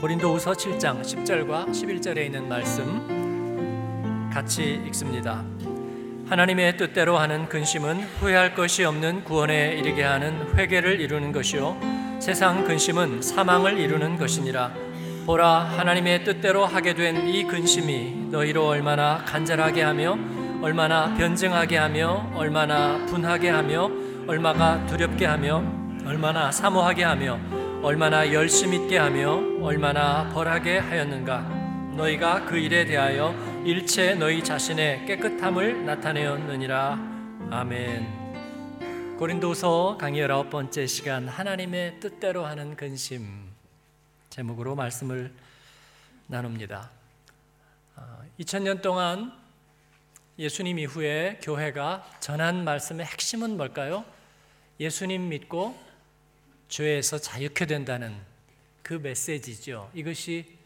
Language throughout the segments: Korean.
고린도후서 7장 10절과 11절에 있는 말씀 같이 읽습니다. 하나님의 뜻대로 하는 근심은 후회할 것이 없는 구원에 이르게 하는 회개를 이루는 것이요 세상 근심은 사망을 이루는 것이니라. 보라 하나님의 뜻대로 하게 된 이 근심이 너희로 얼마나 간절하게 하며 얼마나 변증하게 하며 얼마나 분하게 하며 얼마나 두렵게 하며 얼마나 사모하게 하며 얼마나 열심 있게 하며 얼마나 벌하게 하였는가. 너희가 그 일에 대하여 일체 너희 자신의 깨끗함을 나타내었느니라. 아멘. 고린도서 강의 열아홉 번째 시간 하나님의 뜻대로 하는 근심 제목으로 말씀을 나눕니다. 2000년 동안 예수님 이후에 교회가 전한 말씀의 핵심은 뭘까요? 예수님 믿고 죄에서 자유케 된다는 그 메시지죠. 이것이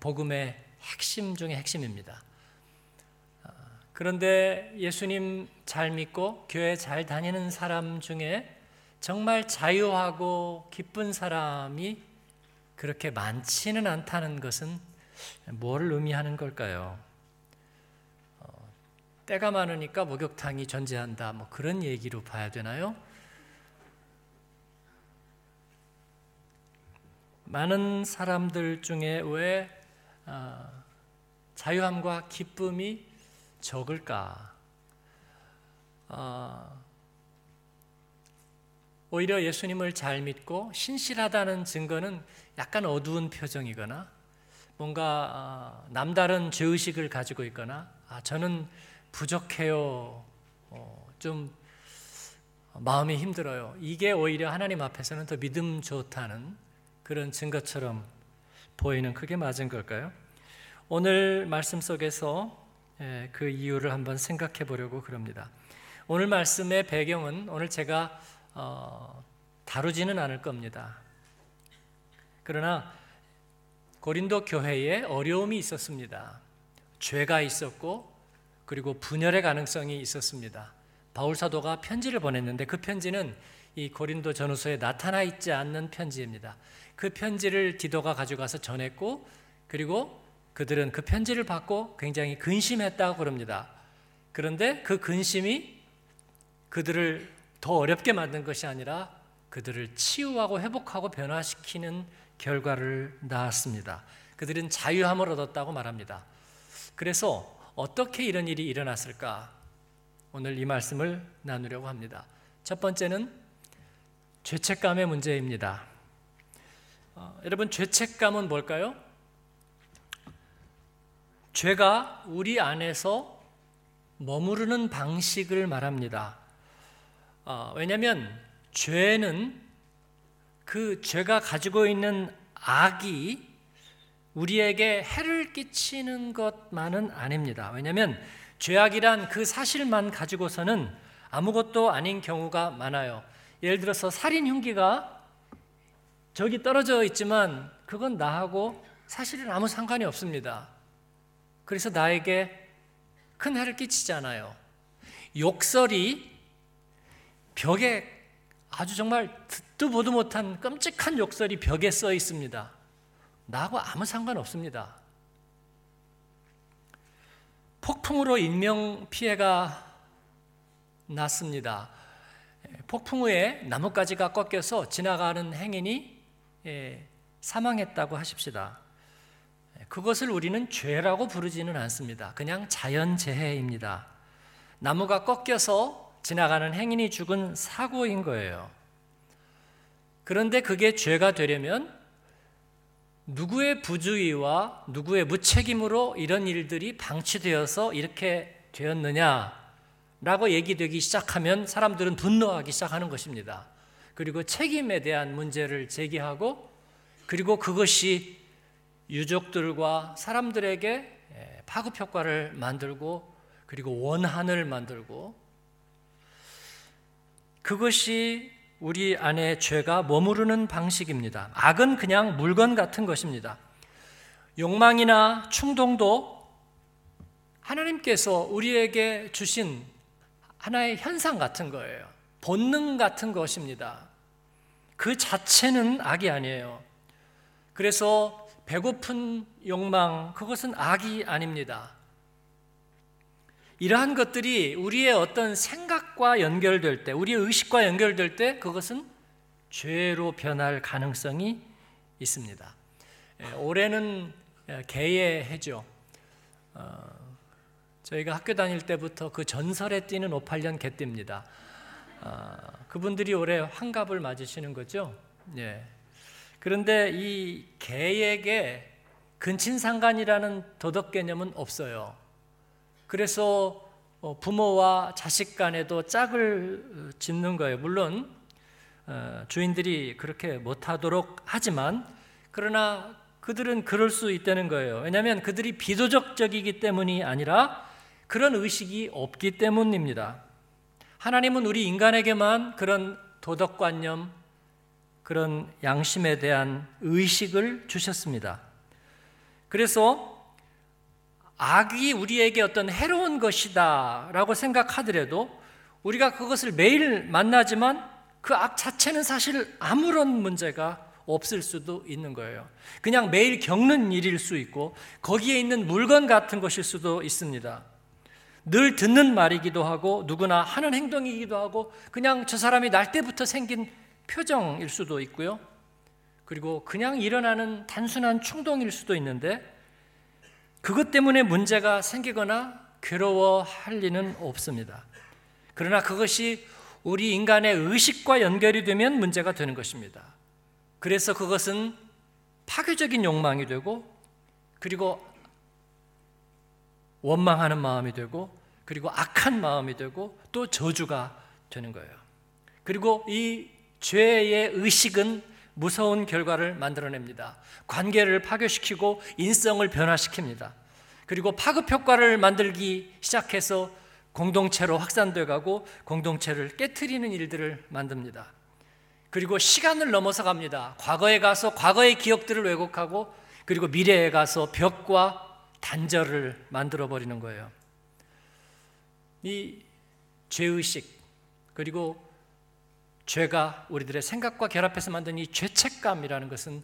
복음의 핵심 중의 핵심입니다. 아, 그런데 예수님 잘 믿고 교회 잘 다니는 사람 중에 정말 자유하고 기쁜 사람이 그렇게 많지는 않다는 것은 뭘 의미하는 걸까요? 어, 때가 많으니까 목욕탕이 존재한다. 뭐 그런 얘기로 봐야 되나요? 많은 사람들 중에 왜 어, 자유함과 기쁨이 적을까? 어, 오히려 예수님을 잘 믿고 신실하다는 증거는 약간 어두운 표정이거나 뭔가 어, 남다른 죄의식을 가지고 있거나 아, 저는 부족해요. 좀 마음이 힘들어요. 이게 오히려 하나님 앞에서는 더 믿음 좋다는 그런 증거처럼 보이는 그게 맞은 걸까요? 오늘 말씀 속에서 예, 그 이유를 한번 생각해 보려고 그럽니다. 오늘 말씀의 배경은 오늘 제가 어, 다루지는 않을 겁니다. 그러나 고린도 교회에 어려움이 있었습니다. 죄가 있었고 그리고 분열의 가능성이 있었습니다. 바울 사도가 편지를 보냈는데 그 편지는 이 고린도 전후서에 나타나 있지 않는 편지입니다. 그 편지를 디도가 가져가서 전했고 그리고 그들은 그 편지를 받고 굉장히 근심했다고 그럽니다. 그런데 그 근심이 그들을 더 어렵게 만든 것이 아니라 그들을 치유하고 회복하고 변화시키는 결과를 낳았습니다. 그들은 자유함을 얻었다고 말합니다. 그래서 어떻게 이런 일이 일어났을까? 오늘 이 말씀을 나누려고 합니다. 첫 번째는 죄책감의 문제입니다. 어, 여러분 죄책감은 뭘까요? 죄가 우리 안에서 머무르는 방식을 말합니다. 어, 왜냐하면 죄는 그 죄가 가지고 있는 악이 우리에게 해를 끼치는 것만은 아닙니다. 왜냐하면 죄악이란 그 사실만 가지고서는 아무것도 아닌 경우가 많아요. 예를 들어서 살인 흉기가 저기 떨어져 있지만 그건 나하고 사실은 아무 상관이 없습니다. 그래서 나에게 큰 해를 끼치잖아요. 욕설이 벽에 아주 정말 듣도 보도 못한 끔찍한 욕설이 벽에 써 있습니다. 나하고 아무 상관 없습니다. 폭풍으로 인명 피해가 났습니다. 폭풍 후에 나뭇가지가 꺾여서 지나가는 행인이 예, 사망했다고 하십시다. 그것을 우리는 죄라고 부르지는 않습니다. 그냥 자연재해입니다. 나무가 꺾여서 지나가는 행인이 죽은 사고인 거예요. 그런데 그게 죄가 되려면 누구의 부주의와 누구의 무책임으로 이런 일들이 방치되어서 이렇게 되었느냐 라고 얘기되기 시작하면 사람들은 분노하기 시작하는 것입니다. 그리고 책임에 대한 문제를 제기하고 그리고 그것이 유족들과 사람들에게 파급 효과를 만들고 그리고 원한을 만들고 그것이 우리 안에 죄가 머무르는 방식입니다. 악은 그냥 물건 같은 것입니다. 욕망이나 충동도 하나님께서 우리에게 주신 하나의 현상 같은 거예요. 본능 같은 것입니다. 그 자체는 악이 아니에요. 그래서 배고픈 욕망, 그것은 악이 아닙니다. 이러한 것들이 우리의 어떤 생각과 연결될 때, 우리의 의식과 연결될 때 그것은 죄로 변할 가능성이 있습니다. 예, 올해는 예, 개의 해죠. 어, 저희가 학교 다닐 때부터 그 전설에 띄는 오팔년 개띠입니다. 어, 그분들이 올해 환갑을 맞으시는 거죠. 예. 그런데 이 개에게 근친상간이라는 도덕 개념은 없어요. 그래서 어, 부모와 자식 간에도 짝을 짓는 거예요. 물론 어, 주인들이 그렇게 못하도록 하지만 그러나 그들은 그럴 수 있다는 거예요. 왜냐하면 그들이 비도덕적이기 때문이 아니라 그런 의식이 없기 때문입니다. 하나님은 우리 인간에게만 그런 도덕관념, 그런 양심에 대한 의식을 주셨습니다. 그래서 악이 우리에게 어떤 해로운 것이다 라고 생각하더라도 우리가 그것을 매일 만나지만 그 악 자체는 사실 아무런 문제가 없을 수도 있는 거예요. 그냥 매일 겪는 일일 수 있고 거기에 있는 물건 같은 것일 수도 있습니다. 늘 듣는 말이기도 하고 누구나 하는 행동이기도 하고 그냥 저 사람이 날 때부터 생긴 표정일 수도 있고요. 그리고 그냥 일어나는 단순한 충동일 수도 있는데 그것 때문에 문제가 생기거나 괴로워할 리는 없습니다. 그러나 그것이 우리 인간의 의식과 연결이 되면 문제가 되는 것입니다. 그래서 그것은 파괴적인 욕망이 되고 그리고 원망하는 마음이 되고 그리고 악한 마음이 되고 또 저주가 되는 거예요. 그리고 이 죄의 의식은 무서운 결과를 만들어냅니다. 관계를 파괴시키고 인성을 변화시킵니다. 그리고 파급 효과를 만들기 시작해서 공동체로 확산돼 가고 공동체를 깨뜨리는 일들을 만듭니다. 그리고 시간을 넘어서 갑니다. 과거에 가서 과거의 기억들을 왜곡하고 그리고 미래에 가서 벽과 단절을 만들어 버리는 거예요. 이 죄의식 그리고 죄가 우리들의 생각과 결합해서 만든 이 죄책감이라는 것은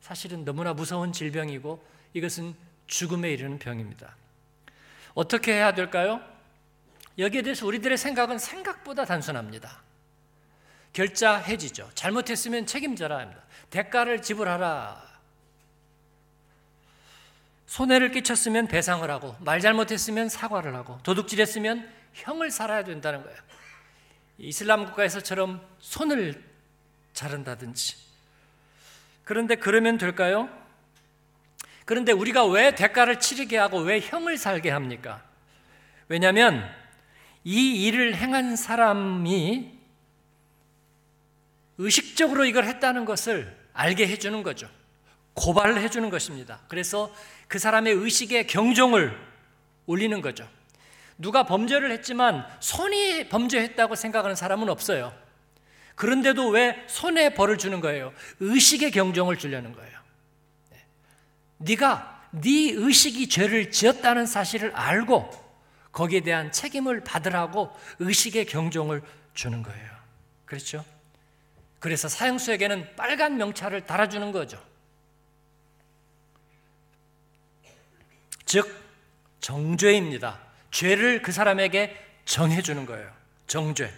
사실은 너무나 무서운 질병이고 이것은 죽음에 이르는 병입니다. 어떻게 해야 될까요? 여기에 대해서 우리들의 생각은 생각보다 단순합니다. 결자해지죠. 잘못했으면 책임져라 합니다. 대가를 지불하라. 손해를 끼쳤으면 배상을 하고 말 잘못했으면 사과를 하고 도둑질했으면 형을 살아야 된다는 거예요. 이슬람 국가에서처럼 손을 자른다든지. 그런데 그러면 될까요? 그런데 우리가 왜 대가를 치르게 하고 왜 형을 살게 합니까? 왜냐하면 이 일을 행한 사람이 의식적으로 이걸 했다는 것을 알게 해주는 거죠. 고발을 해주는 것입니다. 그래서 그 사람의 의식에 경종을 울리는 거죠. 누가 범죄를 했지만 손이 범죄했다고 생각하는 사람은 없어요. 그런데도 왜 손에 벌을 주는 거예요? 의식의 경종을 주려는 거예요. 네. 네가 네 의식이 죄를 지었다는 사실을 알고 거기에 대한 책임을 받으라고 의식의 경종을 주는 거예요. 그렇죠? 그래서 사형수에게는 빨간 명찰을 달아주는 거죠. 즉 정죄입니다. 죄를 그 사람에게 정해 주는 거예요. 정죄.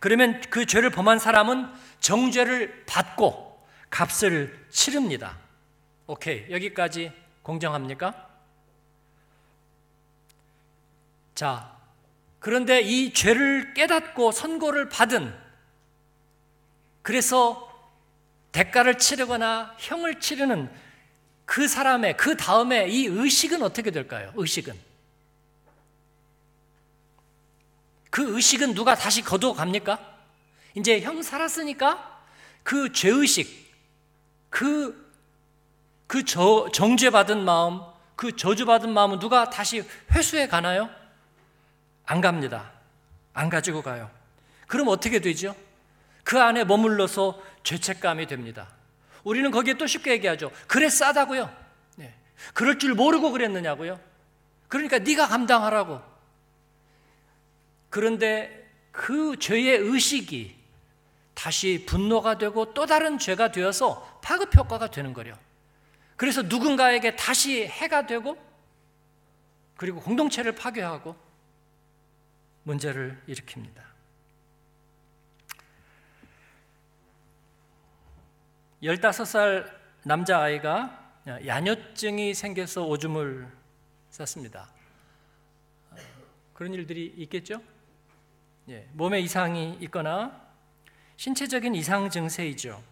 그러면 그 죄를 범한 사람은 정죄를 받고 값을 치릅니다. 오케이. 여기까지 공정합니까? 자, 그런데 이 죄를 깨닫고 선고를 받은 그래서 대가를 치르거나 형을 치르는 그 사람의 그 다음에 이 의식은 어떻게 될까요? 의식은 그 의식은 누가 다시 거두어 갑니까? 이제 형 살았으니까 그 죄의식, 그, 그 저, 정죄받은 마음, 그 저주받은 마음은 누가 다시 회수해 가나요? 안 갑니다. 안 가지고 가요. 그럼 어떻게 되죠? 그 안에 머물러서 죄책감이 됩니다. 우리는 거기에 또 쉽게 얘기하죠. 그래 싸다고요. 네. 그럴 줄 모르고 그랬느냐고요. 그러니까 네가 감당하라고. 그런데 그 죄의 의식이 다시 분노가 되고 또 다른 죄가 되어서 파급 효과가 되는 거려. 그래서 누군가에게 다시 해가 되고 그리고 공동체를 파괴하고 문제를 일으킵니다. 15살 남자아이가 야뇨증이 생겨서 오줌을 쌌습니다. 그런 일들이 있겠죠? 예, 몸에 이상이 있거나 신체적인 이상 증세이죠.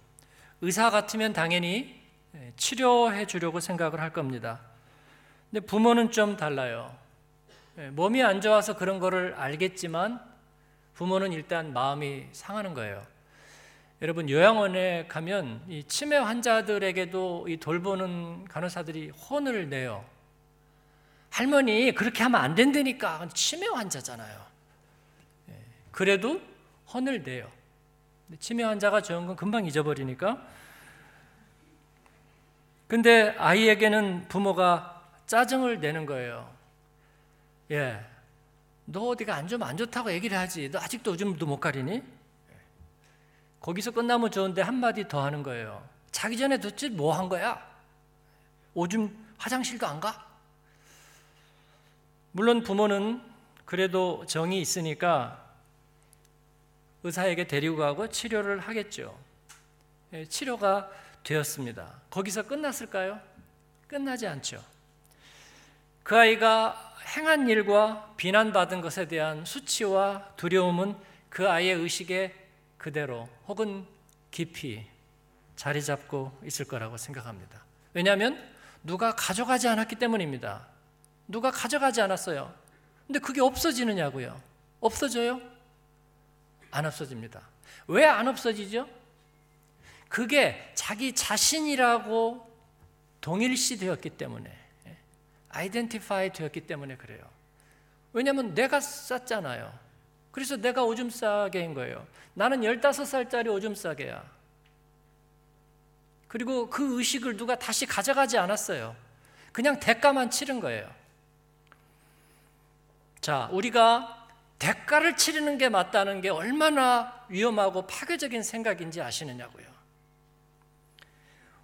의사 같으면 당연히 예, 치료해 주려고 생각을 할 겁니다. 근데 부모는 좀 달라요. 예, 몸이 안 좋아서 그런 거를 알겠지만 부모는 일단 마음이 상하는 거예요. 여러분 요양원에 가면 이 치매 환자들에게도 이 돌보는 간호사들이 혼을 내요. 할머니 그렇게 하면 안 된다니까 치매 환자잖아요. 예, 그래도 혼을 내요. 치매 환자가 좋은 건 금방 잊어버리니까. 근데 아이에게는 부모가 짜증을 내는 거예요. 예. 너 어디가 안 좋으면 안 좋다고 얘기를 하지. 너 아직도 오줌도 못 가리니? 거기서 끝나면 좋은데 한마디 더 하는 거예요. 자기 전에 도대체 뭐 한 거야? 오줌 화장실도 안 가? 물론 부모는 그래도 정이 있으니까 의사에게 데리고 가고 치료를 하겠죠. 예, 치료가 되었습니다. 거기서 끝났을까요? 끝나지 않죠. 그 아이가 행한 일과 비난받은 것에 대한 수치와 두려움은 그 아이의 의식에 그대로 혹은 깊이 자리 잡고 있을 거라고 생각합니다. 왜냐하면 누가 가져가지 않았기 때문입니다. 누가 가져가지 않았어요. 근데 그게 없어지느냐고요? 없어져요? 안 없어집니다. 왜 안 없어지죠? 그게 자기 자신이라고 동일시 되었기 때문에 아이덴티파이 되었기 때문에 그래요. 왜냐하면 내가 쌌잖아요. 그래서 내가 오줌 싸게인 거예요. 나는 15살짜리 오줌 싸개야. 그리고 그 의식을 누가 다시 가져가지 않았어요. 그냥 대가만 치른 거예요. 자, 우리가 대가를 치르는 게 맞다는 게 얼마나 위험하고 파괴적인 생각인지 아시느냐고요.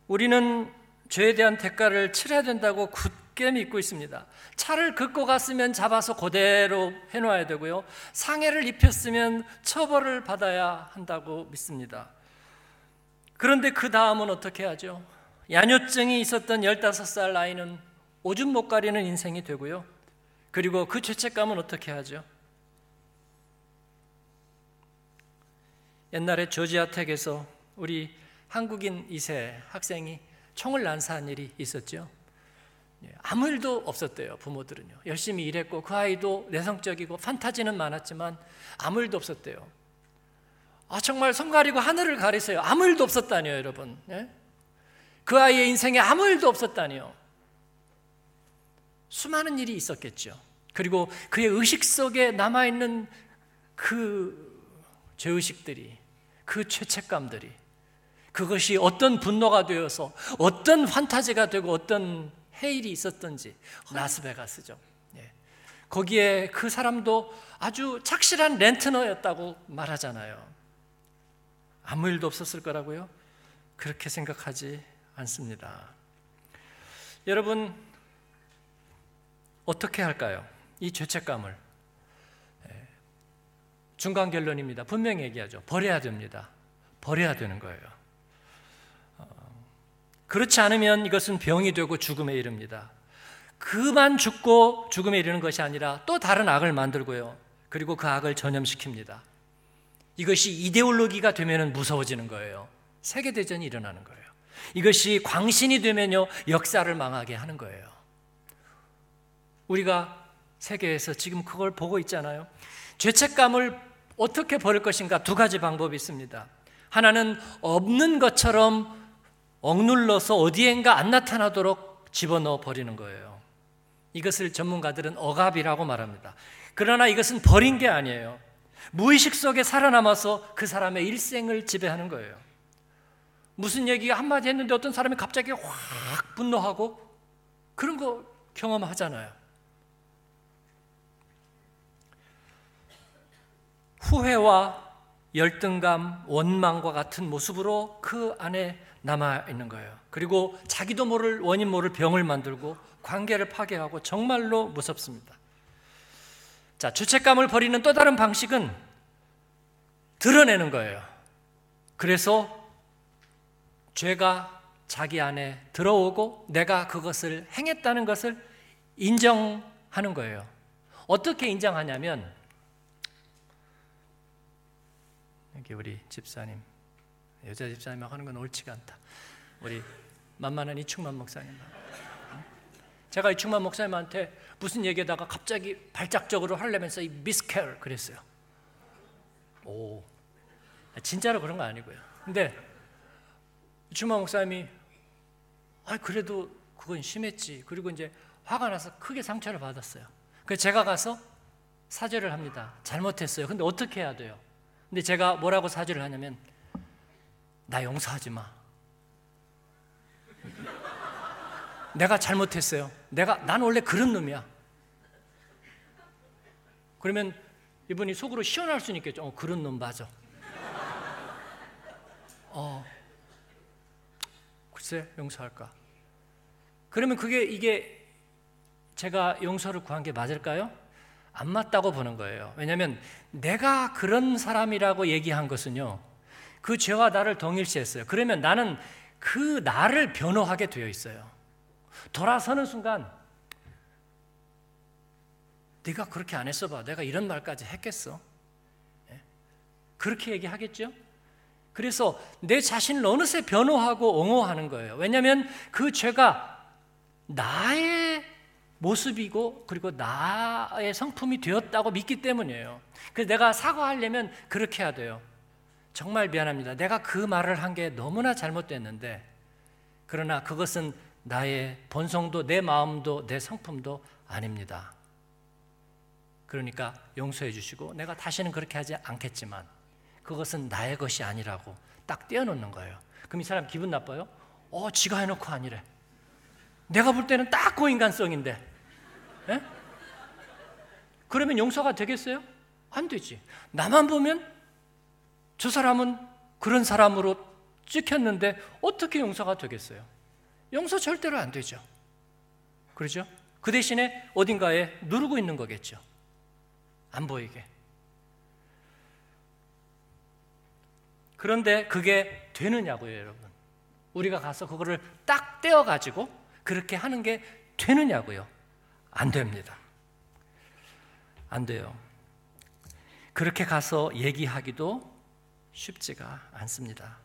우리는 죄에 대한 대가를 치러야 된다고 굳 게 믿고 있습니다. 차를 긁고 갔으면 잡아서 그대로 해놓아야 되고요. 상해를 입혔으면 처벌을 받아야 한다고 믿습니다. 그런데 그 다음은 어떻게 하죠? 야뇨증이 있었던 15살 아이는 오줌 못 가리는 인생이 되고요. 그리고 그 죄책감은 어떻게 하죠? 옛날에 조지아 텍에서 우리 한국인 2세 학생이 총을 난사한 일이 있었죠. 예, 아무 일도 없었대요, 부모들은요. 열심히 일했고, 그 아이도 내성적이고, 판타지는 많았지만, 아무 일도 없었대요. 아, 정말 손 가리고 하늘을 가리세요. 아무 일도 없었다니요, 여러분. 예? 그 아이의 인생에 아무 일도 없었다니요. 수많은 일이 있었겠죠. 그리고 그의 의식 속에 남아있는 그 죄의식들이, 그 죄책감들이, 그것이 어떤 분노가 되어서 어떤 환타지가 되고 어떤 해일이 있었던지 라스베가스죠. 예. 거기에 그 사람도 아주 착실한 렌트너였다고 말하잖아요. 아무 일도 없었을 거라고요? 그렇게 생각하지 않습니다. 여러분 어떻게 할까요? 이 죄책감을 예. 중간 결론입니다. 분명히 얘기하죠. 버려야 됩니다. 버려야 되는 거예요. 그렇지 않으면 이것은 병이 되고 죽음에 이릅니다. 그만 죽고 죽음에 이르는 것이 아니라 또 다른 악을 만들고요. 그리고 그 악을 전염시킵니다. 이것이 이데올로기가 되면 무서워지는 거예요. 세계대전이 일어나는 거예요. 이것이 광신이 되면요, 역사를 망하게 하는 거예요. 우리가 세계에서 지금 그걸 보고 있잖아요. 죄책감을 어떻게 버릴 것인가 두 가지 방법이 있습니다. 하나는 없는 것처럼 억눌러서 어디엔가 안 나타나도록 집어넣어 버리는 거예요. 이것을 전문가들은 억압이라고 말합니다. 그러나 이것은 버린 게 아니에요. 무의식 속에 살아남아서 그 사람의 일생을 지배하는 거예요. 무슨 얘기가 한마디 했는데 어떤 사람이 갑자기 확 분노하고 그런 거 경험하잖아요. 후회와 열등감, 원망과 같은 모습으로 그 안에 남아 있는 거예요. 그리고 자기도 모를 원인 모를 병을 만들고 관계를 파괴하고 정말로 무섭습니다. 자, 죄책감을 버리는 또 다른 방식은 드러내는 거예요. 그래서 죄가 자기 안에 들어오고 내가 그것을 행했다는 것을 인정하는 거예요. 어떻게 인정하냐면 여기 우리 집사님 여자 집사님 하는 건 옳지가 않다. 우리 만만한 이충만 목사님. 제가 이충만 목사님한테 무슨 얘기하다가 갑자기 발작적으로 하려면서 이 미스캐럴 그랬어요. 오, 진짜로 그런 거 아니고요. 근데 이충만 목사님이 아 그래도 그건 심했지. 그리고 이제 화가 나서 크게 상처를 받았어요. 그래서 제가 가서 사죄를 합니다. 잘못했어요. 근데 어떻게 해야 돼요? 근데 제가 뭐라고 사죄를 하냐면 나 용서하지 마. 내가 잘못했어요. 내가 난 원래 그런 놈이야. 그러면 이분이 속으로 시원할 수 있겠죠. 어, 그런 놈 맞아. 어, 글쎄 용서할까? 그러면 그게 이게 제가 용서를 구한 게 맞을까요? 안 맞다고 보는 거예요. 왜냐하면 내가 그런 사람이라고 얘기한 것은요, 그 죄와 나를 동일시했어요. 그러면 나는 그 나를 변호하게 되어 있어요. 돌아서는 순간 네가 그렇게 안 했어 봐. 내가 이런 말까지 했겠어. 예? 그렇게 얘기하겠죠? 그래서 내 자신을 어느새 변호하고 옹호하는 거예요. 왜냐하면 그 죄가 나의 모습이고 그리고 나의 성품이 되었다고 믿기 때문이에요. 그래서 내가 사과하려면 그렇게 해야 돼요. 정말 미안합니다. 내가 그 말을 한 게 너무나 잘못됐는데 그러나 그것은 나의 본성도 내 마음도 내 성품도 아닙니다. 그러니까 용서해 주시고 내가 다시는 그렇게 하지 않겠지만 그것은 나의 것이 아니라고 딱 떼어놓는 거예요. 그럼 이 사람 기분 나빠요? 어, 지가 해놓고 아니래. 내가 볼 때는 딱 고인간성인데. 예? 그러면 용서가 되겠어요? 안 되지. 나만 보면 저 사람은 그런 사람으로 찍혔는데 어떻게 용서가 되겠어요? 용서 절대로 안 되죠. 그러죠? 그 대신에 어딘가에 누르고 있는 거겠죠. 안 보이게. 그런데 그게 되느냐고요, 여러분. 우리가 가서 그거를 딱 떼어 가지고 그렇게 하는 게 되느냐고요. 안 됩니다. 안 돼요. 그렇게 가서 얘기하기도 쉽지가 않습니다.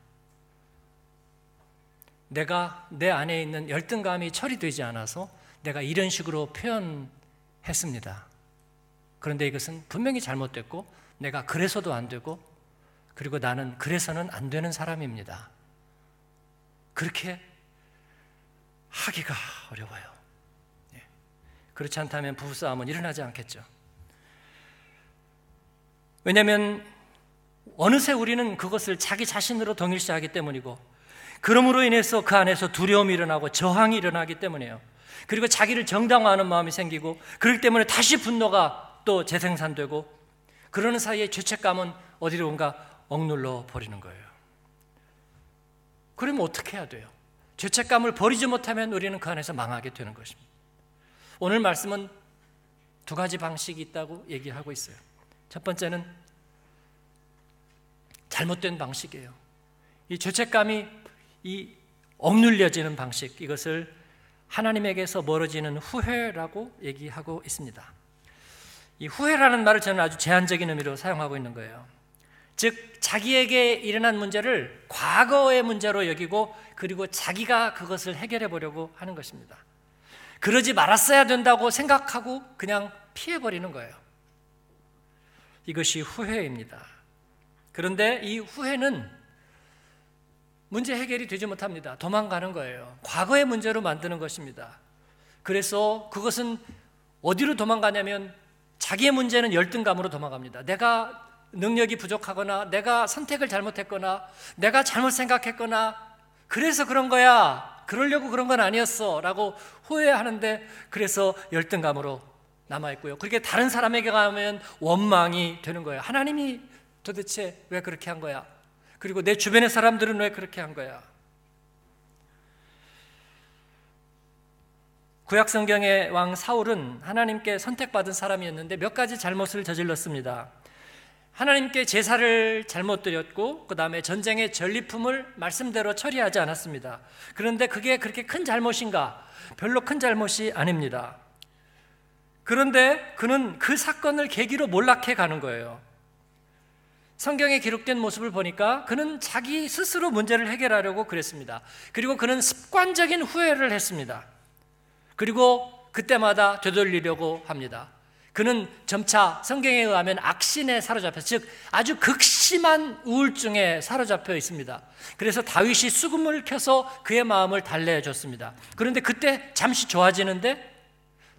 내가 내 안에 있는 열등감이 처리되지 않아서 내가 이런 식으로 표현했습니다. 그런데 이것은 분명히 잘못됐고 내가 그래서도 안 되고 그리고 나는 그래서는 안 되는 사람입니다. 그렇게 하기가 어려워요. 예. 그렇지 않다면 부부싸움은 일어나지 않겠죠. 왜냐하면 어느새 우리는 그것을 자기 자신으로 동일시하기 때문이고 그러므로 인해서 그 안에서 두려움이 일어나고 저항이 일어나기 때문이에요. 그리고 자기를 정당화하는 마음이 생기고 그렇기 때문에 다시 분노가 또 재생산되고 그러는 사이에 죄책감은 어디로온가 억눌러 버리는 거예요. 그러면 어떻게 해야 돼요? 죄책감을 버리지 못하면 우리는 그 안에서 망하게 되는 것입니다. 오늘 말씀은 두 가지 방식이 있다고 얘기하고 있어요. 첫 번째는 잘못된 방식이에요. 이 죄책감이 이 억눌려지는 방식 이것을 하나님에게서 멀어지는 후회라고 얘기하고 있습니다. 이 후회라는 말을 저는 아주 제한적인 의미로 사용하고 있는 거예요. 즉 자기에게 일어난 문제를 과거의 문제로 여기고 그리고 자기가 그것을 해결해 보려고 하는 것입니다. 그러지 말았어야 된다고 생각하고 그냥 피해 버리는 거예요. 이것이 후회입니다. 그런데 이 후회는 문제 해결이 되지 못합니다. 도망가는 거예요. 과거의 문제로 만드는 것입니다. 그래서 그것은 어디로 도망가냐면 자기의 문제는 열등감으로 도망갑니다. 내가 능력이 부족하거나 내가 선택을 잘못했거나 내가 잘못 생각했거나 그래서 그런 거야. 그러려고 그런 건 아니었어. 라고 후회하는데 그래서 열등감으로 남아있고요. 그렇게 다른 사람에게 가면 원망이 되는 거예요. 하나님이 도대체 왜 그렇게 한 거야? 그리고 내 주변의 사람들은 왜 그렇게 한 거야? 구약 성경의 왕 사울은 하나님께 선택받은 사람이었는데 몇 가지 잘못을 저질렀습니다. 하나님께 제사를 잘못 드렸고 그다음에 전쟁의 전리품을 말씀대로 처리하지 않았습니다. 그런데 그게 그렇게 큰 잘못인가? 별로 큰 잘못이 아닙니다. 그런데 그는 그 사건을 계기로 몰락해 가는 거예요. 성경에 기록된 모습을 보니까 그는 자기 스스로 문제를 해결하려고 그랬습니다. 그리고 그는 습관적인 후회를 했습니다. 그리고 그때마다 되돌리려고 합니다. 그는 점차 성경에 의하면 악신에 사로잡혀 즉 아주 극심한 우울증에 사로잡혀 있습니다. 그래서 다윗이 수금을 켜서 그의 마음을 달래 줬습니다. 그런데 그때 잠시 좋아지는데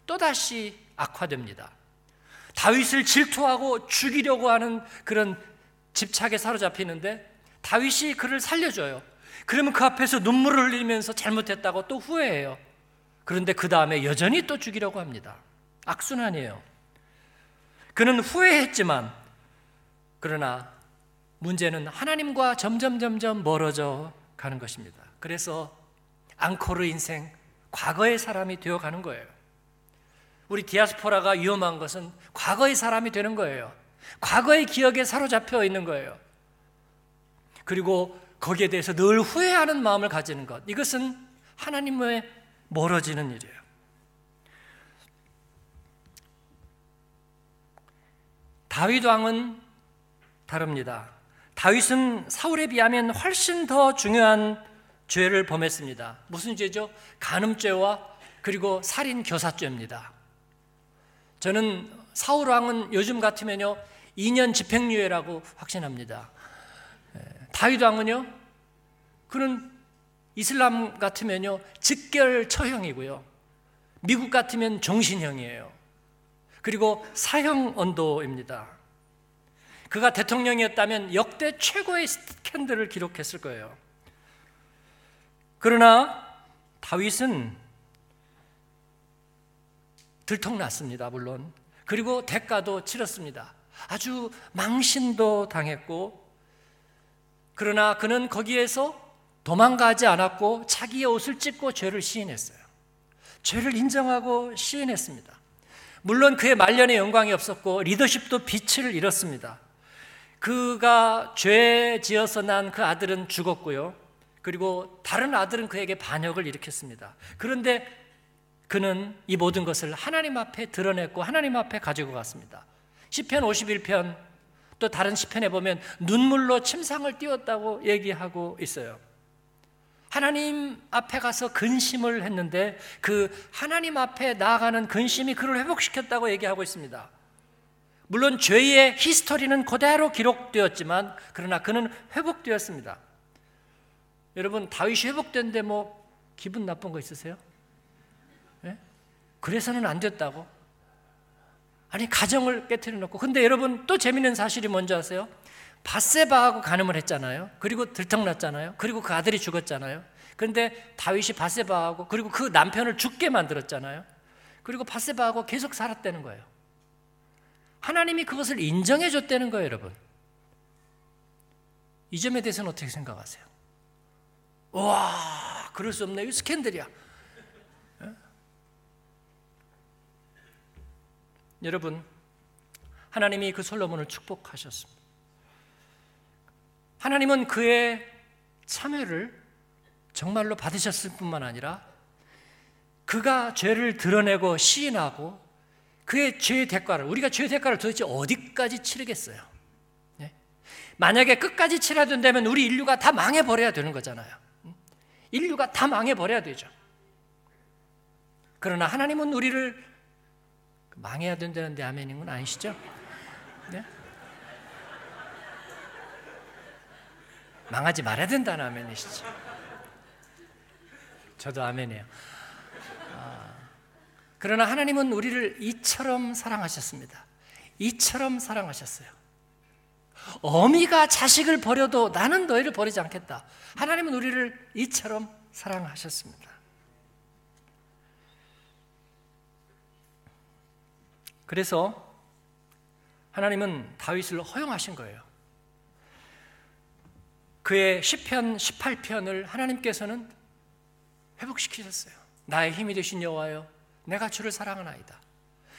또다시 악화됩니다. 다윗을 질투하고 죽이려고 하는 그런 집착에 사로잡히는데 다윗이 그를 살려줘요. 그러면 그 앞에서 눈물을 흘리면서 잘못했다고 또 후회해요. 그런데 그 다음에 여전히 또 죽이려고 합니다. 악순환이에요. 그는 후회했지만 그러나 문제는 하나님과 점점 점점 멀어져 가는 것입니다. 그래서 앙코르 인생 과거의 사람이 되어 가는 거예요. 우리 디아스포라가 위험한 것은 과거의 사람이 되는 거예요. 과거의 기억에 사로잡혀 있는 거예요. 그리고 거기에 대해서 늘 후회하는 마음을 가지는 것. 이것은 하나님의 멀어지는 일이에요. 다윗 왕은 다릅니다. 다윗은 사울에 비하면 훨씬 더 중요한 죄를 범했습니다. 무슨 죄죠? 간음죄와 그리고 살인 교사죄입니다. 저는 사울 왕은 요즘 같으면요 2년 집행유예라고 확신합니다. 예, 다윗 왕은요 그는 이슬람 같으면요 직결 처형이고요. 미국 같으면 종신형이에요. 그리고 사형 언도입니다. 그가 대통령이었다면 역대 최고의 스캔들을 기록했을 거예요. 그러나 다윗은 들통났습니다, 물론. 그리고 대가도 치렀습니다. 아주 망신도 당했고, 그러나 그는 거기에서 도망가지 않았고 자기의 옷을 찢고 죄를 시인했어요. 죄를 인정하고 시인했습니다. 물론 그의 말년에 영광이 없었고 리더십도 빛을 잃었습니다. 그가 죄 지어서 난 그 아들은 죽었고요. 그리고 다른 아들은 그에게 반역을 일으켰습니다. 그런데 그는 이 모든 것을 하나님 앞에 드러냈고 하나님 앞에 가지고 갔습니다. 시편 51편 또 다른 시편에 보면 눈물로 침상을 띄웠다고 얘기하고 있어요. 하나님 앞에 가서 근심을 했는데 그 하나님 앞에 나아가는 근심이 그를 회복시켰다고 얘기하고 있습니다. 물론 죄의 히스토리는 그대로 기록되었지만 그러나 그는 회복되었습니다. 여러분 다윗이 회복된데 뭐 기분 나쁜 거 있으세요? 네? 그래서는 안 됐다고? 아니 가정을 깨뜨려 놓고 근데 여러분 또 재밌는 사실이 뭔지 아세요? 바세바하고 간음을 했잖아요. 그리고 들통났잖아요. 그리고 그 아들이 죽었잖아요. 그런데 다윗이 바세바하고 그리고 그 남편을 죽게 만들었잖아요. 그리고 바세바하고 계속 살았다는 거예요. 하나님이 그것을 인정해 줬다는 거예요, 여러분. 이 점에 대해서는 어떻게 생각하세요? 와, 그럴 수 없네. 이 스캔들이야. 여러분, 하나님이 그 솔로몬을 축복하셨습니다. 하나님은 그의 참여를 정말로 받으셨을 뿐만 아니라 그가 죄를 드러내고 시인하고 그의 죄의 대가를 우리가 죄의 대가를 도대체 어디까지 치르겠어요? 네? 만약에 끝까지 치러야 된다면 우리 인류가 다 망해 버려야 되는 거잖아요. 인류가 다 망해 버려야 되죠. 그러나 하나님은 우리를 망해야 된다는데 아멘인 건 아니시죠? 네? 망하지 말아야 된다는 아멘이시죠. 저도 아멘이에요. 아, 그러나 하나님은 우리를 이처럼 사랑하셨습니다. 이처럼 사랑하셨어요. 어미가 자식을 버려도 나는 너희를 버리지 않겠다. 하나님은 우리를 이처럼 사랑하셨습니다. 그래서 하나님은 다윗을 허용하신 거예요. 그의 시편 18편을 하나님께서는 회복시키셨어요. 나의 힘이 되신 여호와여 내가 주를 사랑하나이다.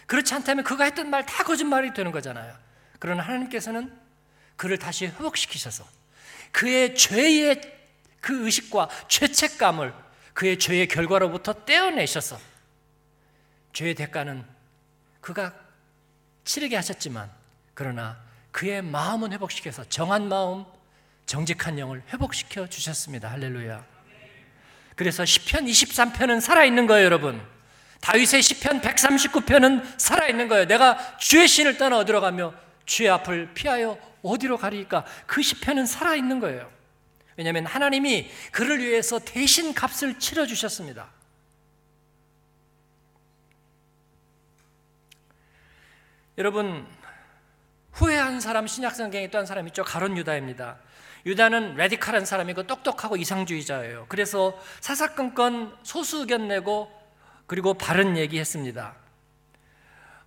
그렇지 않다면 그가 했던 말 다 거짓말이 되는 거잖아요. 그러나 하나님께서는 그를 다시 회복시키셔서 그의 죄의 그 의식과 죄책감을 그의 죄의 결과로부터 떼어내셔서 죄의 대가는 그가 치르게 하셨지만 그러나 그의 마음은 회복시켜서 정한 마음, 정직한 영을 회복시켜 주셨습니다. 할렐루야. 그래서 시편 23편은 살아 있는 거예요, 여러분. 다윗의 시편 139편은 살아 있는 거예요. 내가 주의 신을 떠나 어디로 가며 주의 앞을 피하여 어디로 가리까? 그 시편은 살아 있는 거예요. 왜냐하면 하나님이 그를 위해서 대신 값을 치러 주셨습니다. 여러분 후회한 사람 신약성경에 또한 사람 있죠. 가론 유다입니다. 유다는 레디칼한 사람이고 똑똑하고 이상주의자예요. 그래서 사사건건 소수 의견 내고 그리고 바른 얘기했습니다.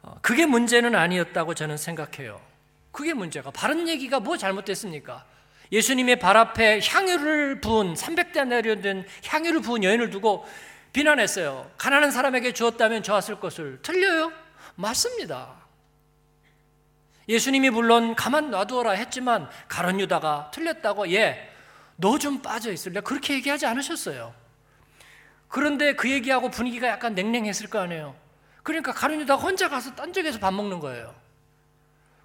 어, 그게 문제는 아니었다고 저는 생각해요. 그게 문제가 바른 얘기가 뭐 잘못됐습니까? 예수님의 발 앞에 향유를 부은 300대나리온 된 향유를 부은 여인을 두고 비난했어요. 가난한 사람에게 주었다면 좋았을 것을 틀려요? 맞습니다. 예수님이 물론 가만 놔두어라 했지만 가론 유다가 틀렸다고 예, 너 좀 빠져 있을래? 그렇게 얘기하지 않으셨어요. 그런데 그 얘기하고 분위기가 약간 냉랭했을 거 아니에요. 그러니까 가론 유다가 혼자 가서 딴 적에서 밥 먹는 거예요.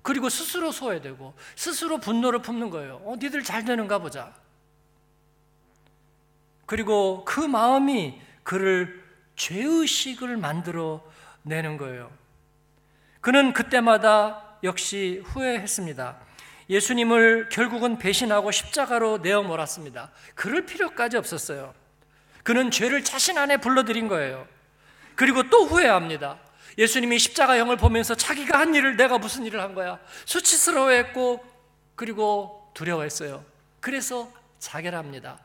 그리고 스스로 소외되고 스스로 분노를 품는 거예요. 어, 니들 잘 되는가 보자. 그리고 그 마음이 그를 죄의식을 만들어 내는 거예요. 그는 그때마다 역시 후회했습니다. 예수님을 결국은 배신하고 십자가로 내어 몰았습니다. 그럴 필요까지 없었어요. 그는 죄를 자신 안에 불러들인 거예요. 그리고 또 후회합니다. 예수님이 십자가형을 보면서 자기가 한 일을 내가 무슨 일을 한 거야. 수치스러워했고 그리고 두려워했어요. 그래서 자결합니다.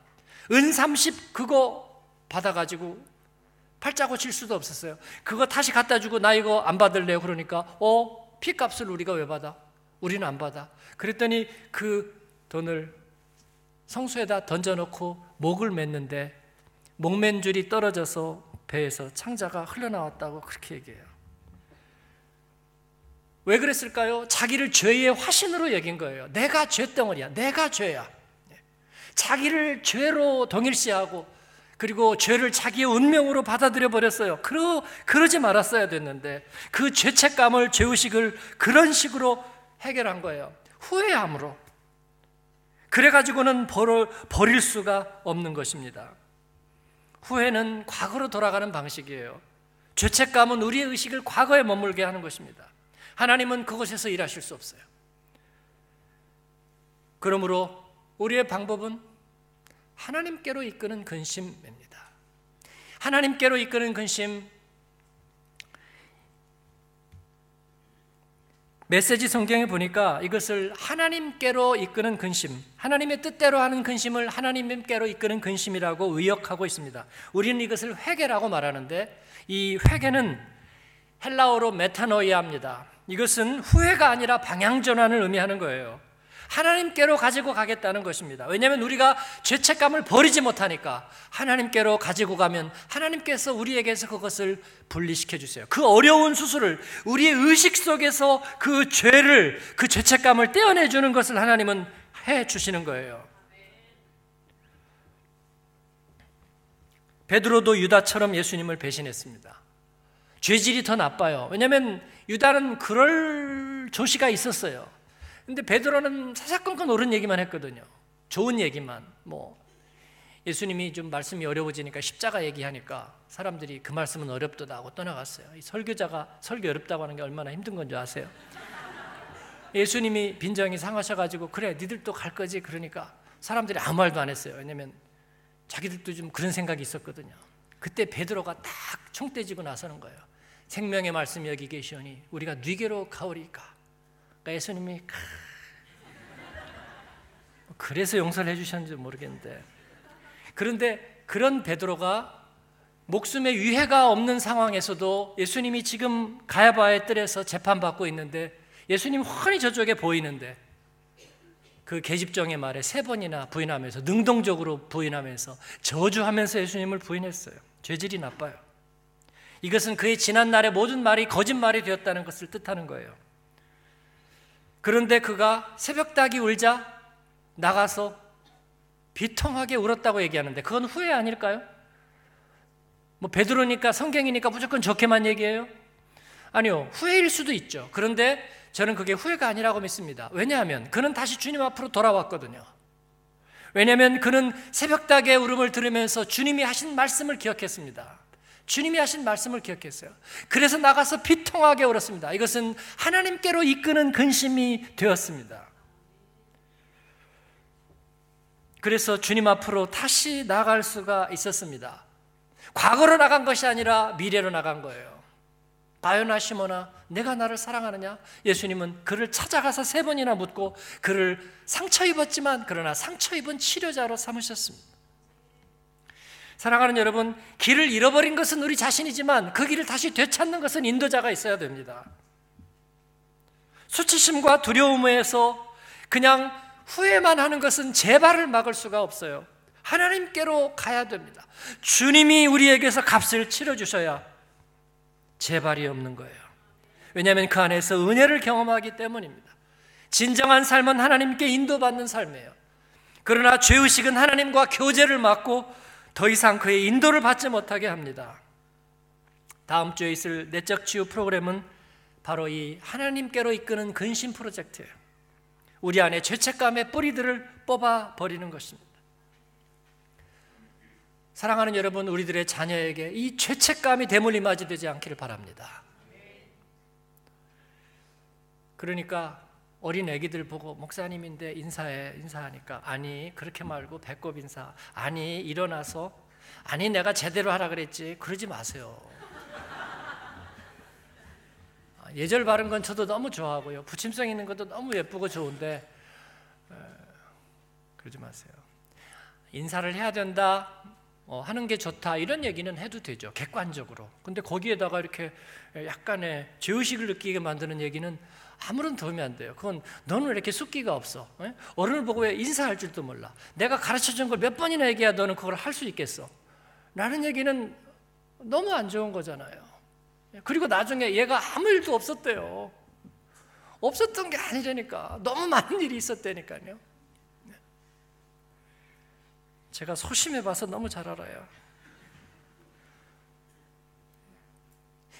은 30 그거 받아가지고 팔자고 칠 수도 없었어요. 그거 다시 갖다 주고 나 이거 안 받을래요. 그러니까 어 피값을 우리가 왜 받아? 우리는 안 받아. 그랬더니 그 돈을 성수에다 던져놓고 목을 맸는데 목맨 줄이 떨어져서 배에서 창자가 흘러나왔다고 그렇게 얘기해요. 왜 그랬을까요? 자기를 죄의 화신으로 여긴 거예요. 내가 죄덩어리야. 내가 죄야. 자기를 죄로 동일시하고 그리고 죄를 자기의 운명으로 받아들여 버렸어요. 그러, 그러지 말았어야 됐는데 그 죄책감을 죄의식을 그런 식으로 해결한 거예요. 후회함으로. 그래가지고는 버려, 버릴 수가 없는 것입니다. 후회는 과거로 돌아가는 방식이에요. 죄책감은 우리의 의식을 과거에 머물게 하는 것입니다. 하나님은 그곳에서 일하실 수 없어요. 그러므로 우리의 방법은 하나님께로 이끄는 근심입니다. 하나님께로 이끄는 근심 메시지 성경에 보니까 이것을 하나님께로 이끄는 근심, 하나님의 뜻대로 하는 근심을 하나님께로 이끄는 근심이라고 의역하고 있습니다. 우리는 이것을 회개라고 말하는데 이 회개는 헬라어로 메타노이아입니다. 이것은 후회가 아니라 방향 전환을 의미하는 거예요. 하나님께로 가지고 가겠다는 것입니다. 왜냐하면 우리가 죄책감을 버리지 못하니까 하나님께로 가지고 가면 하나님께서 우리에게서 그것을 분리시켜 주세요. 그 어려운 수술을 우리의 의식 속에서 그 죄를 그 죄책감을 떼어내 주는 것을 하나님은 해 주시는 거예요. 베드로도 유다처럼 예수님을 배신했습니다. 죄질이 더 나빠요. 왜냐하면 유다는 그럴 조시가 있었어요. 근데 베드로는 사사건건 옳은 얘기만 했거든요. 좋은 얘기만. 뭐 예수님이 좀 말씀이 어려워지니까 십자가 얘기하니까 사람들이 그 말씀은 어렵다 하고 떠나갔어요. 이 설교자가 설교 어렵다고 하는 게 얼마나 힘든 건지 아세요? 예수님이 빈정이 상하셔가지고 그래 니들도 갈 거지 그러니까 사람들이 아무 말도 안 했어요. 왜냐면 자기들도 좀 그런 생각이 있었거든요. 그때 베드로가 딱 총대지고 나서는 거예요. 생명의 말씀 여기 계시오니 우리가 뉘게로 가오리까 그러니까 예수님이 그래서 용서를 해주셨는지 모르겠는데 그런데 그런 베드로가 목숨에 위해가 없는 상황에서도 예수님이 지금 가야바의 뜰에서 재판받고 있는데 예수님 훤히 저쪽에 보이는데 그 계집종의 말에 세 번이나 부인하면서 능동적으로 부인하면서 저주하면서 예수님을 부인했어요. 죄질이 나빠요. 이것은 그의 지난 날의 모든 말이 거짓말이 되었다는 것을 뜻하는 거예요. 그런데 그가 새벽 닭이 울자 나가서 비통하게 울었다고 얘기하는데 그건 후회 아닐까요? 뭐 베드로니까 성경이니까 무조건 좋게만 얘기해요? 아니요. 후회일 수도 있죠. 그런데 저는 그게 후회가 아니라고 믿습니다. 왜냐하면 그는 다시 주님 앞으로 돌아왔거든요. 왜냐하면 그는 새벽닭의 울음을 들으면서 주님이 하신 말씀을 기억했습니다. 주님이 하신 말씀을 기억했어요. 그래서 나가서 비통하게 울었습니다. 이것은 하나님께로 이끄는 근심이 되었습니다. 그래서 주님 앞으로 다시 나갈 수가 있었습니다. 과거로 나간 것이 아니라 미래로 나간 거예요. 바요나 시모나 내가 나를 사랑하느냐? 예수님은 그를 찾아가서 세 번이나 묻고 그를 상처 입었지만 그러나 상처 입은 치료자로 삼으셨습니다. 사랑하는 여러분, 길을 잃어버린 것은 우리 자신이지만 그 길을 다시 되찾는 것은 인도자가 있어야 됩니다. 수치심과 두려움에서 그냥 후회만 하는 것은 재발을 막을 수가 없어요. 하나님께로 가야 됩니다. 주님이 우리에게서 값을 치러 주셔야 재발이 없는 거예요. 왜냐하면 그 안에서 은혜를 경험하기 때문입니다. 진정한 삶은 하나님께 인도받는 삶이에요. 그러나 죄의식은 하나님과 교제를 막고 더 이상 그의 인도를 받지 못하게 합니다. 다음 주에 있을 내적 치유 프로그램은 바로 이 하나님께로 이끄는 근심 프로젝트예요. 우리 안에 죄책감의 뿌리들을 뽑아 버리는 것입니다. 사랑하는 여러분, 우리들의 자녀에게 이 죄책감이 대물림 맞이되지 않기를 바랍니다. 그러니까 어린 애기들 보고 목사님인데 인사해 인사하니까 아니 그렇게 말고 배꼽 인사 아니 일어나서 아니 내가 제대로 하라 그랬지 그러지 마세요. 예절 바른 건 저도 너무 좋아하고요. 부침성 있는 것도 너무 예쁘고 좋은데 그러지 마세요. 인사를 해야 된다. 어, 하는 게 좋다 이런 얘기는 해도 되죠. 객관적으로. 근데 거기에다가 이렇게 약간의 죄의식을 느끼게 만드는 얘기는 아무런 도움이 안 돼요. 그건 너는 왜 이렇게 숫기가 없어? 에? 어른을 보고 왜 인사할 줄도 몰라. 내가 가르쳐준 걸 몇 번이나 얘기해야 너는 그걸 할 수 있겠어? 라는 얘기는 너무 안 좋은 거잖아요. 그리고 나중에 얘가 아무 일도 없었대요. 없었던 게 아니라니까. 너무 많은 일이 있었다니까요 제가 소심해 봐서 너무 잘 알아요.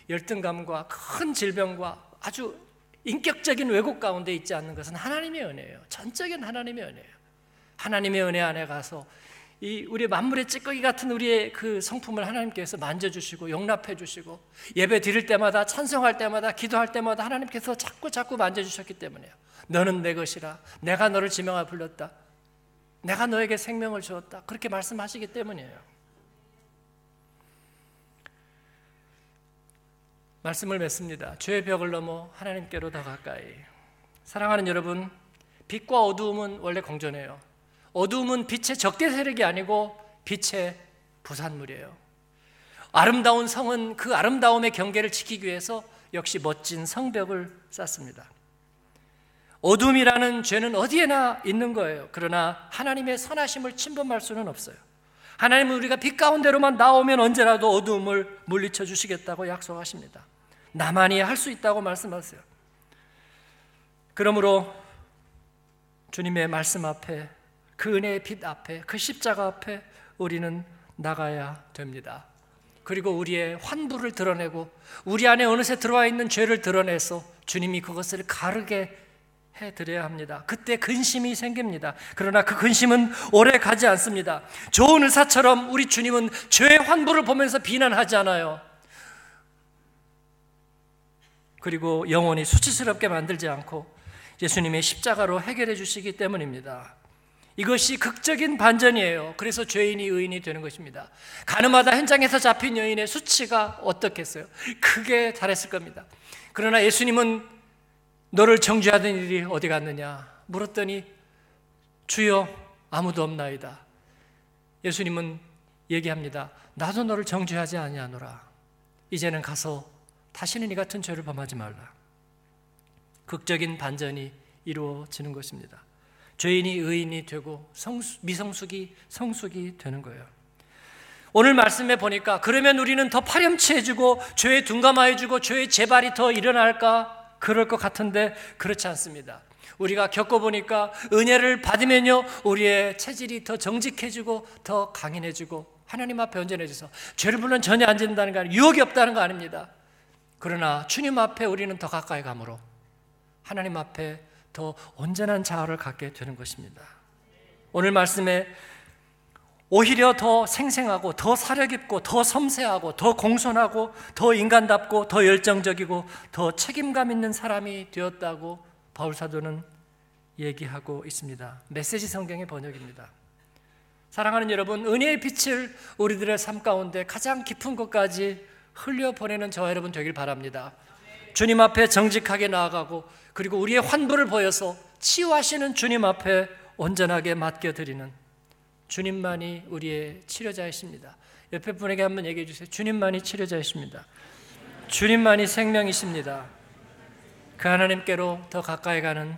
열등감과 큰 질병과 아주 인격적인 왜곡 가운데 있지 않는 것은 하나님의 은혜예요. 전적인 하나님의 은혜예요. 하나님의 은혜 안에 가서 이 우리 만물의 찌꺼기 같은 우리의 그 성품을 하나님께서 만져주시고 용납해 주시고 예배 드릴 때마다 찬송할 때마다 기도할 때마다 하나님께서 자꾸 자꾸 만져주셨기 때문에요. 너는 내 것이라 내가 너를 지명하 불렀다. 내가 너에게 생명을 주었다. 그렇게 말씀하시기 때문이에요. 말씀을 맺습니다. 죄의 벽을 넘어 하나님께로 더 가까이. 사랑하는 여러분, 빛과 어두움은 원래 공존해요. 어두움은 빛의 적대 세력이 아니고 빛의 부산물이에요. 아름다운 성은 그 아름다움의 경계를 지키기 위해서 역시 멋진 성벽을 쌓습니다. 어둠이라는 죄는 어디에나 있는 거예요. 그러나 하나님의 선하심을 침범할 수는 없어요. 하나님은 우리가 빛 가운데로만 나오면 언제라도 어둠을 물리쳐 주시겠다고 약속하십니다. 나만이 할 수 있다고 말씀하세요. 그러므로 주님의 말씀 앞에 그 은혜의 빛 앞에 그 십자가 앞에 우리는 나가야 됩니다. 그리고 우리의 환부를 드러내고 우리 안에 어느새 들어와 있는 죄를 드러내서 주님이 그것을 가르게 해 드려야 합니다. 그때 근심이 생깁니다. 그러나 그 근심은 오래 가지 않습니다. 좋은 의사처럼 우리 주님은 죄의 환부를 보면서 비난하지 않아요. 그리고 영원히 수치스럽게 만들지 않고 예수님의 십자가로 해결해 주시기 때문입니다. 이것이 극적인 반전이에요. 그래서 죄인이 의인이 되는 것입니다. 가늠하다 현장에서 잡힌 여인의 수치가 어떻겠어요? 크게 잘했을 겁니다. 그러나 예수님은 너를 정죄하던 일이 어디 갔느냐? 물었더니 주여 아무도 없나이다. 예수님은 얘기합니다. 나도 너를 정죄하지 아니하노라. 이제는 가서 다시는 이 같은 죄를 범하지 말라. 극적인 반전이 이루어지는 것입니다. 죄인이 의인이 되고 성수, 미성숙이 성숙이 되는 거예요. 오늘 말씀에 보니까 그러면 우리는 더 파렴치해지고 죄에 둔감해지고 죄의 재발이 더 일어날까 그럴 것 같은데 그렇지 않습니다. 우리가 겪어보니까 은혜를 받으면요 우리의 체질이 더 정직해지고 더 강인해지고 하나님 앞에 온전해져서 죄를 물론 전혀 안 짓는다는 거 아니에요 유혹이 없다는 거 아닙니다 그러나 주님 앞에 우리는 더 가까이 감으로 하나님 앞에 더 온전한 자아를 갖게 되는 것입니다 오늘 말씀에 오히려 더 생생하고 더 사려 깊고 더 섬세하고 더 공손하고 더 인간답고 더 열정적이고 더 책임감 있는 사람이 되었다고 바울 사도는 얘기하고 있습니다. 메시지 성경의 번역입니다. 사랑하는 여러분, 은혜의 빛을 우리들의 삶 가운데 가장 깊은 곳까지 흘려 보내는 저와 여러분 되길 바랍니다. 주님 앞에 정직하게 나아가고 그리고 우리의 환부를 보여서 치유하시는 주님 앞에 온전하게 맡겨 드리는 주님만이 우리의 치료자이십니다. 옆에 분에게 한번 얘기해 주세요. 주님만이 치료자이십니다. 주님만이 생명이십니다. 그 하나님께로 더 가까이 가는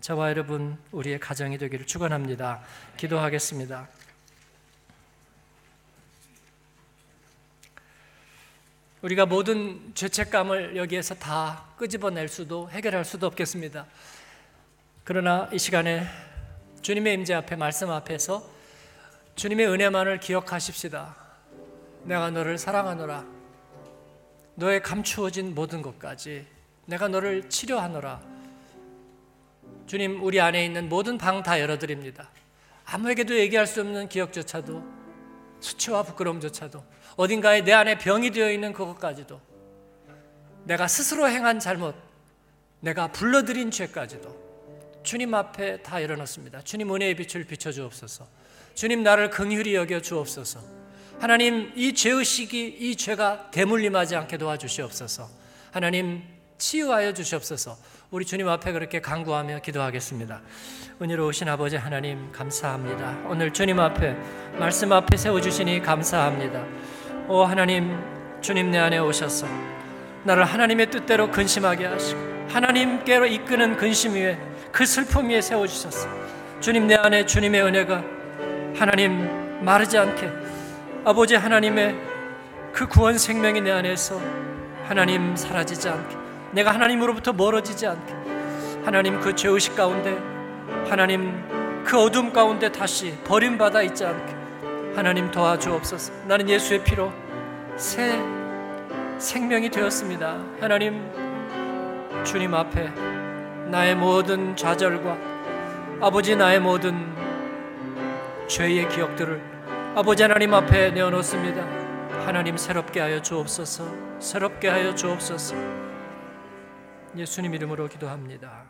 저와 여러분 우리의 가정이 되기를 축원합니다. 기도하겠습니다. 우리가 모든 죄책감을 여기에서 다 끄집어낼 수도 해결할 수도 없겠습니다. 그러나 이 시간에 주님의 임재 앞에 말씀 앞에서 주님의 은혜만을 기억하십시다. 내가 너를 사랑하노라. 너의 감추어진 모든 것까지 내가 너를 치료하노라. 주님, 우리 안에 있는 모든 방 다 열어드립니다. 아무에게도 얘기할 수 없는 기억조차도 수치와 부끄러움조차도 어딘가에 내 안에 병이 되어 있는 그것까지도 내가 스스로 행한 잘못, 내가 불러들인 죄까지도 주님 앞에 다 열어놓습니다. 주님 은혜의 빛을 비춰주옵소서. 주님 나를 긍휼히 여겨 주옵소서. 하나님 이 죄의식이 이 죄가 대물림하지 않게 도와주시옵소서. 하나님 치유하여 주시옵소서. 우리 주님 앞에 그렇게 간구하며 기도하겠습니다. 은혜로우신 아버지 하나님 감사합니다. 오늘 주님 앞에 말씀 앞에 세워 주시니 감사합니다. 오 하나님 주님 내 안에 오셔서 나를 하나님의 뜻대로 근심하게 하시고 하나님께로 이끄는 근심 위에 그 슬픔 위에 세워 주셨어. 주님 내 안에 주님의 은혜가 하나님 마르지 않게 아버지 하나님의 그 구원 생명이 내 안에서 하나님 사라지지 않게 내가 하나님으로부터 멀어지지 않게 하나님 그 죄의식 가운데 하나님 그 어둠 가운데 다시 버림받아 있지 않게 하나님 도와주옵소서 나는 예수의 피로 새 생명이 되었습니다 하나님 주님 앞에 나의 모든 좌절과 아버지 나의 모든 죄의 기억들을 아버지 하나님 앞에 내어놓습니다. 하나님 새롭게 하여 주옵소서. 새롭게 하여 주옵소서. 예수님 이름으로 기도합니다.